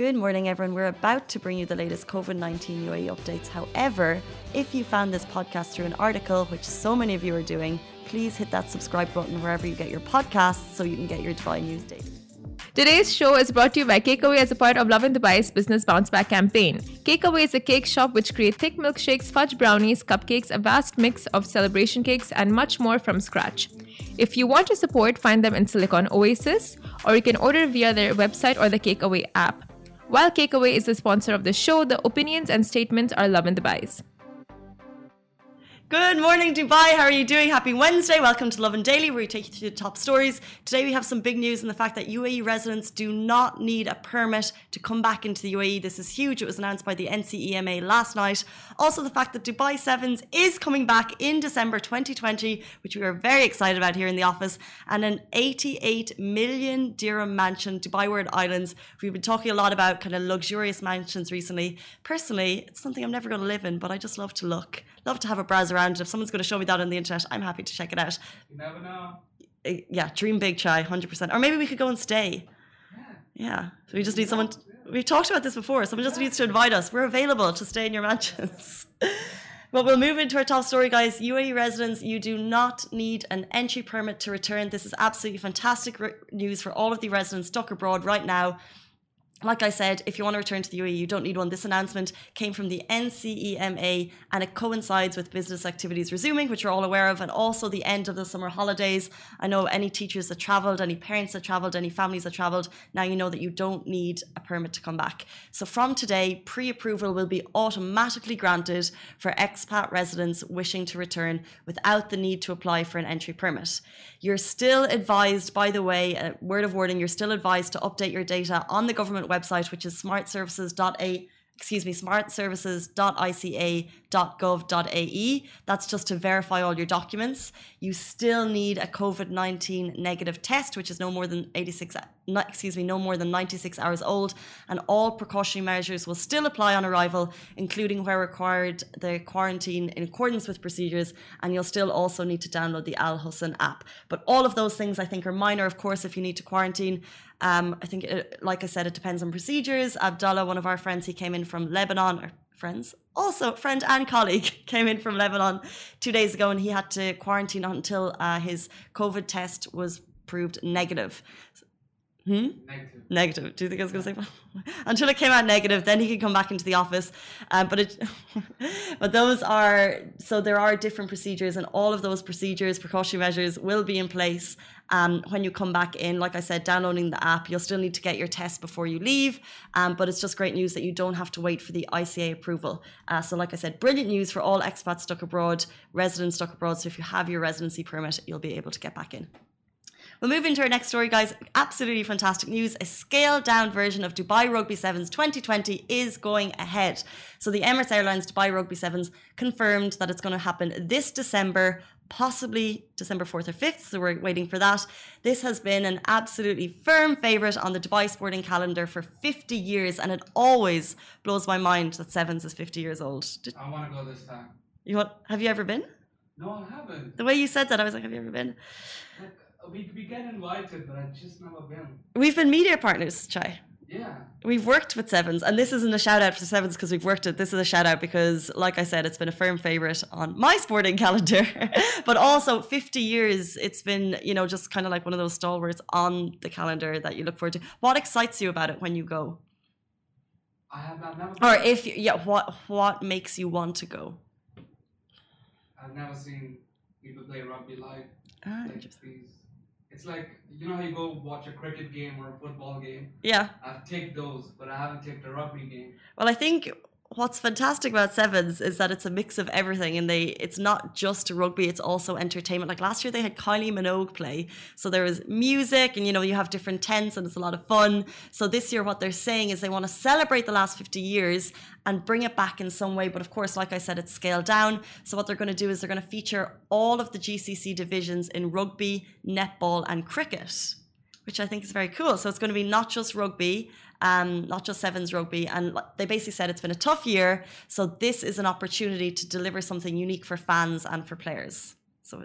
Good morning, everyone. We're about to bring you the latest COVID 19 UAE updates. However, if you found this podcast through an article, which so many of you are doing, please hit that subscribe button wherever you get your podcasts so you can get your Dubai news daily. Today's show is brought to you by Cakeaway as a part of Lovin Dubai's Business Bounce Back campaign. Cakeaway is a cake shop which create thick milkshakes, fudge brownies, cupcakes, a vast mix of celebration cakes, and much more from scratch. If you want to support, find them in Silicon Oasis, or you can order via their website or the Cakeaway app. While Cakeaway is the sponsor of the show, the opinions and statements are Love and the Dubai's. Good morning, Dubai. How are you doing? Happy Wednesday. Welcome to Lovin Daily, where we take you through the top stories. Today, we have some big news in the fact that UAE residents do not need a permit to come back into the UAE. This is huge. It was announced by the NCEMA last night. Also, the fact that Dubai Sevens is coming back in December 2020, which we are very excited about here in the office, and an 88 million dirham mansion, Dubai World Islands. We've been talking a lot about kind of luxurious mansions recently. Personally, it's something I'm never going to live in, but I just love to look love to have a browse around. If someone's going to show me that on the internet, I'm happy to check it out. You never know. Uh, yeah, dream big chai, 100%. Or maybe we could go and stay. Yeah. Yeah. So we just need someone. To, we've talked about this before. Someone just needs to invite us. We're available to stay in your mansions. But we'll move into our top story, guys. UAE residents, you do not need an entry permit to return. This is absolutely fantastic news for all of the residents stuck abroad right now like I said, if you want to return to the UAE, you don't need one. This announcement came from the NCEMA and it coincides with business activities resuming, which you're all aware of, and also the end of the summer holidays. I know any teachers that travelled, any parents that travelled, any families that travelled, now you know that you don't need a permit to come back. So from today, pre approval will be automatically granted for expat residents wishing to return without the need to apply for an entry permit. You're still advised, by the way, a word of warning, you're still advised to update your data on the government website, which is smartservices.a excuse me, smartservices.ica.gov.ae. That's just to verify all your documents. You still need a COVID 19 negative test, which is no more than 86, excuse me, no more than 96 hours old. And all precautionary measures will still apply on arrival, including where required the quarantine in accordance with procedures. And you'll still also need to download the Al Hosn app. But all of those things I think are minor, of course, if you need to quarantine. Um, I think, it, like I said, it depends on procedures. Abdullah, one of our friends, he came in from Lebanon, or friends, also friend and colleague, came in from Lebanon two days ago, and he had to quarantine until uh, his COVID test was proved negative. Hmm? Negative. Negative. Do you think I was going to say until it came out negative? Then he could come back into the office. Um, but it, but those are so there are different procedures, and all of those procedures, precautionary measures, will be in place um, when you come back in. Like I said, downloading the app, you'll still need to get your test before you leave. Um, but it's just great news that you don't have to wait for the ICA approval. Uh, so, like I said, brilliant news for all expats stuck abroad, residents stuck abroad. So if you have your residency permit, you'll be able to get back in. We'll move into our next story, guys. Absolutely fantastic news. A scaled down version of Dubai Rugby Sevens 2020 is going ahead. So, the Emirates Airlines Dubai Rugby Sevens confirmed that it's going to happen this December possibly December 4th or 5th, so we're waiting for that. This has been an absolutely firm favourite on the Dubai sporting calendar for 50 years, and it always blows my mind that Sevens is 50 years old. Did, I want to go this time. You want, have you ever been? No, I haven't. The way you said that, I was like, have you ever been? We, we get invited, but I've just never been. We've been media partners, Chai. Yeah. We've worked with Sevens, and this isn't a shout out for Sevens because we've worked it. This is a shout out because, like I said, it's been a firm favourite on my sporting calendar. but also, 50 years, it's been, you know, just kind of like one of those stalwarts on the calendar that you look forward to. What excites you about it when you go? I have not, never. Or if, you, yeah, what, what makes you want to go? I've never seen people play rugby live. Ah, like these it's like you know how you go watch a cricket game or a football game. Yeah. I've ticked those, but I haven't ticked a rugby game. Well, I think what's fantastic about sevens is that it's a mix of everything and they it's not just rugby it's also entertainment. Like last year they had kylie minogue play so there was music and you know you have different tents and it's a lot of fun. So this year what they're saying is they want to celebrate the last 50 years and bring it back in some way but of course like i said it's scaled down. So what they're going to do is they're going to feature all of the gcc divisions in rugby netball and cricket which I think is very cool. So it's going to be not just rugby, um, not just sevens rugby. And they basically said it's been a tough year. So this is an opportunity to deliver something unique for fans and for players. So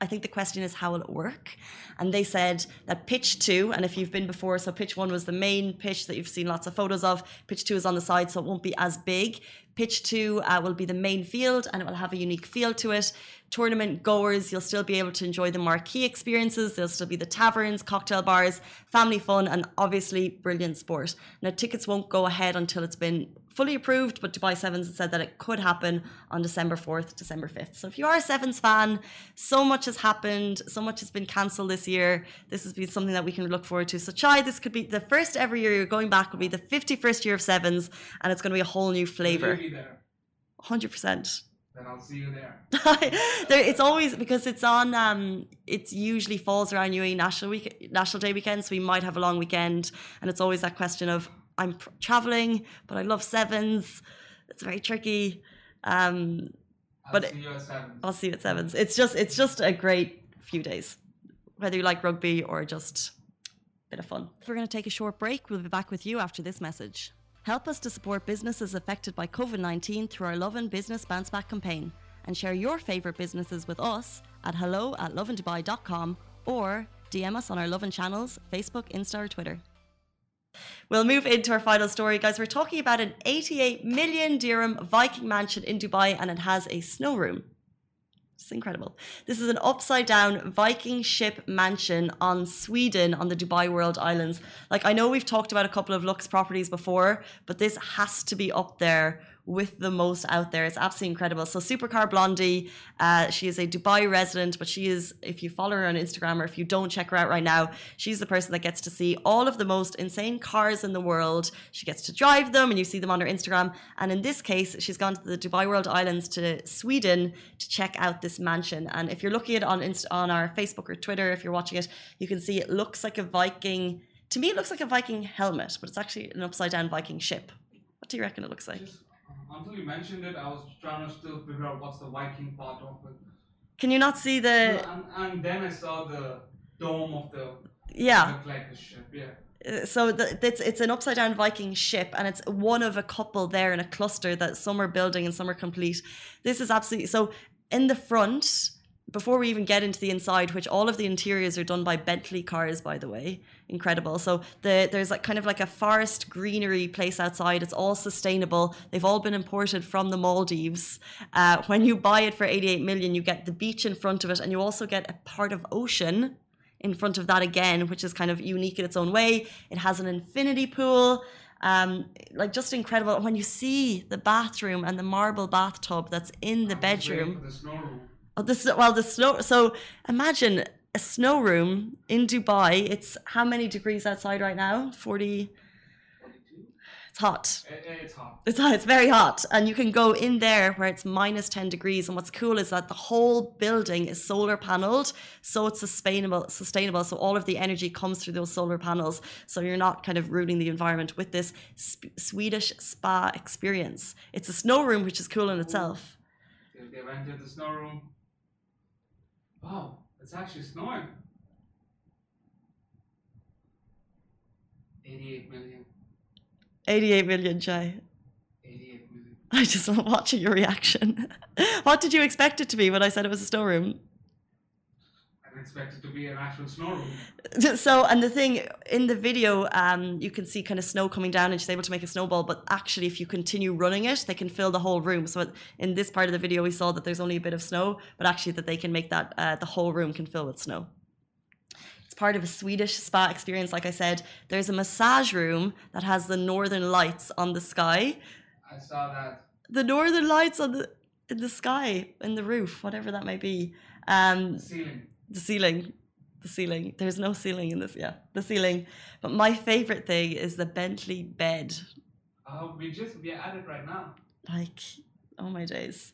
I think the question is how will it work? And they said that pitch two, and if you've been before, so pitch one was the main pitch that you've seen lots of photos of. Pitch two is on the side, so it won't be as big. Pitch two uh, will be the main field, and it will have a unique feel to it. Tournament goers, you'll still be able to enjoy the marquee experiences. There'll still be the taverns, cocktail bars, family fun, and obviously brilliant sport. Now, tickets won't go ahead until it's been fully approved, but Dubai Sevens said that it could happen on December 4th, December 5th. So if you are a Sevens fan, so much has happened, so much has been cancelled this year. This has been something that we can look forward to. So Chai, this could be the first ever year you're going back, will be the 51st year of Sevens, and it's going to be a whole new flavour. You be there? 100%. Then I'll see you there. there, it's always because it's on. Um, it's usually falls around UAE National Week, National Day weekend, so we might have a long weekend, and it's always that question of I'm pr- traveling, but I love sevens. It's very tricky. Um, I'll But- see you at seven. I'll see you at sevens. It's just it's just a great few days, whether you like rugby or just a bit of fun. We're going to take a short break. We'll be back with you after this message. Help us to support businesses affected by COVID 19 through our Lovin Business Bounce Back campaign and share your favourite businesses with us at hello at lovindubai.com or DM us on our Lovin channels, Facebook, Insta, or Twitter. We'll move into our final story, guys. We're talking about an 88 million dirham Viking mansion in Dubai and it has a snow room. It's incredible. This is an upside down Viking ship mansion on Sweden on the Dubai World Islands. Like, I know we've talked about a couple of Lux properties before, but this has to be up there with the most out there. It's absolutely incredible. So, Supercar Blondie, uh, she is a Dubai resident, but she is, if you follow her on Instagram or if you don't check her out right now, she's the person that gets to see all of the most insane cars in the world. She gets to drive them and you see them on her Instagram. And in this case, she's gone to the Dubai World Islands to Sweden to check out this mansion. And if you're looking at it on Inst- on our Facebook or Twitter, if you're watching it, you can see it looks like a Viking. To me, it looks like a Viking helmet, but it's actually an upside down Viking ship. What do you reckon it looks like? Until you mentioned it, I was trying to still figure out what's the Viking part of it. Can you not see the? and, and then I saw the dome of the Yeah. looked like the ship. Yeah. Uh, so the, it's it's an upside down Viking ship, and it's one of a couple there in a cluster that some are building and some are complete. This is absolutely so. In the front, before we even get into the inside, which all of the interiors are done by Bentley cars, by the way, incredible. So the there's like kind of like a forest greenery place outside. It's all sustainable. They've all been imported from the Maldives. Uh, when you buy it for 88 million, you get the beach in front of it, and you also get a part of ocean in front of that again, which is kind of unique in its own way. It has an infinity pool. Um, like just incredible when you see the bathroom and the marble bathtub that's in the I'm just waiting bedroom. The. Oh, well, the snow. So imagine a snow room in Dubai. It's how many degrees outside right now? Forty. It's hot. It's hot. It's hot. It's very hot, and you can go in there where it's minus ten degrees. And what's cool is that the whole building is solar paneled, so it's sustainable. Sustainable. So all of the energy comes through those solar panels. So you're not kind of ruining the environment with this sp- Swedish spa experience. It's a snow room, which is cool in itself. They, they went to the snow room. Wow, it's actually snowing. 88 million. 88 million, Jay. 88 million. I just love watching your reaction. what did you expect it to be when I said it was a snow room? Expect it to be an actual snow room. So, and the thing in the video, um, you can see kind of snow coming down, and she's able to make a snowball. But actually, if you continue running it, they can fill the whole room. So, in this part of the video, we saw that there's only a bit of snow, but actually, that they can make that uh, the whole room can fill with snow. It's part of a Swedish spa experience. Like I said, there's a massage room that has the northern lights on the sky. I saw that. The northern lights on the in the sky, in the roof, whatever that may be. Um, The ceiling. The ceiling the ceiling. There's no ceiling in this yeah the ceiling. But my favorite thing is the bentley bed. Uh, we just, we are at it right now. like oh my days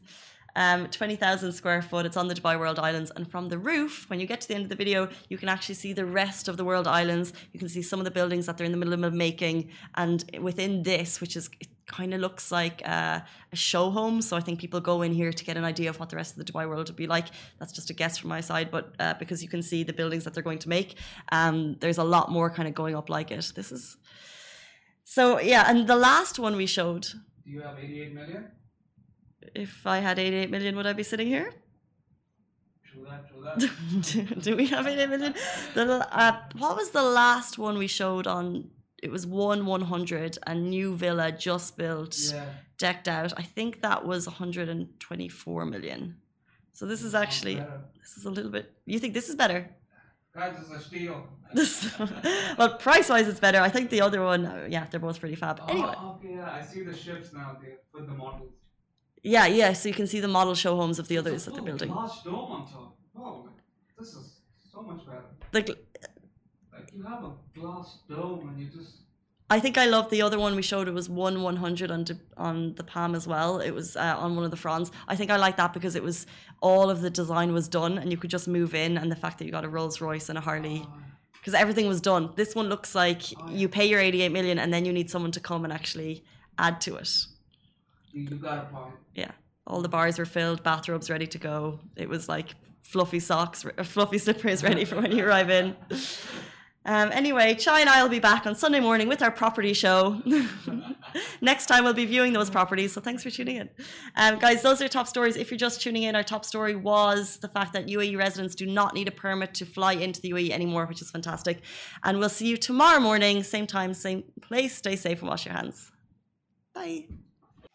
um 20000 square foot it's on the dubai world islands. And from the roof when you get to the end of the video you can actually see the rest of the world islands. You can see some of the buildings that they're in the middle of making. And within this which is kind of looks like uh, a show home. So i think people go in here to get an idea of what the rest of the dubai world would be like. That's just a guess from my side but uh, because you can see the buildings that they're going to make um, there's a lot more kind of going up like it. This is so yeah and the last one we showed. Do you have 88 million? If I had 88 million, would I be sitting here? True that, true that. Do we have 88 million? The, uh, what was the last one we showed on? It was one 100, a new villa just built, yeah. decked out. I think that was 124 million. So this is actually, this is a little bit. You think this is better? Guys, it's a steal. This, well, price wise, it's better. I think the other one, uh, yeah, they're both pretty fab. Anyway, Oh, okay, yeah. I see the ships now they, with the models. Yeah, yeah. So you can see the model show homes of the others that they're building. Large dome on top. Oh, this is so much better. Like, Like you have a glass dome and you just. I think I love the other one we showed. It was one 100 on on the Palm as well. It was uh, on one of the fronds. I think I like that because it was all of the design was done and you could just move in, and the fact that you got a Rolls Royce and a Harley Oh, because everything was done. This one looks like you pay your 88 million and then you need someone to come and actually add to it. You, got a point. Yeah, all the bars were filled, bathrobes ready to go. It was like fluffy socks, fluffy slippers ready for when you arrive in. Um, anyway, Chai and I will be back on Sunday morning with our property show. Next time we'll be viewing those properties, so thanks for tuning in. Um, guys, those are top stories. If you're just tuning in, our top story was the fact that UAE residents do not need a permit to fly into the UAE anymore, which is fantastic. And we'll see you tomorrow morning, same time, same place. Stay safe and wash your hands. Bye.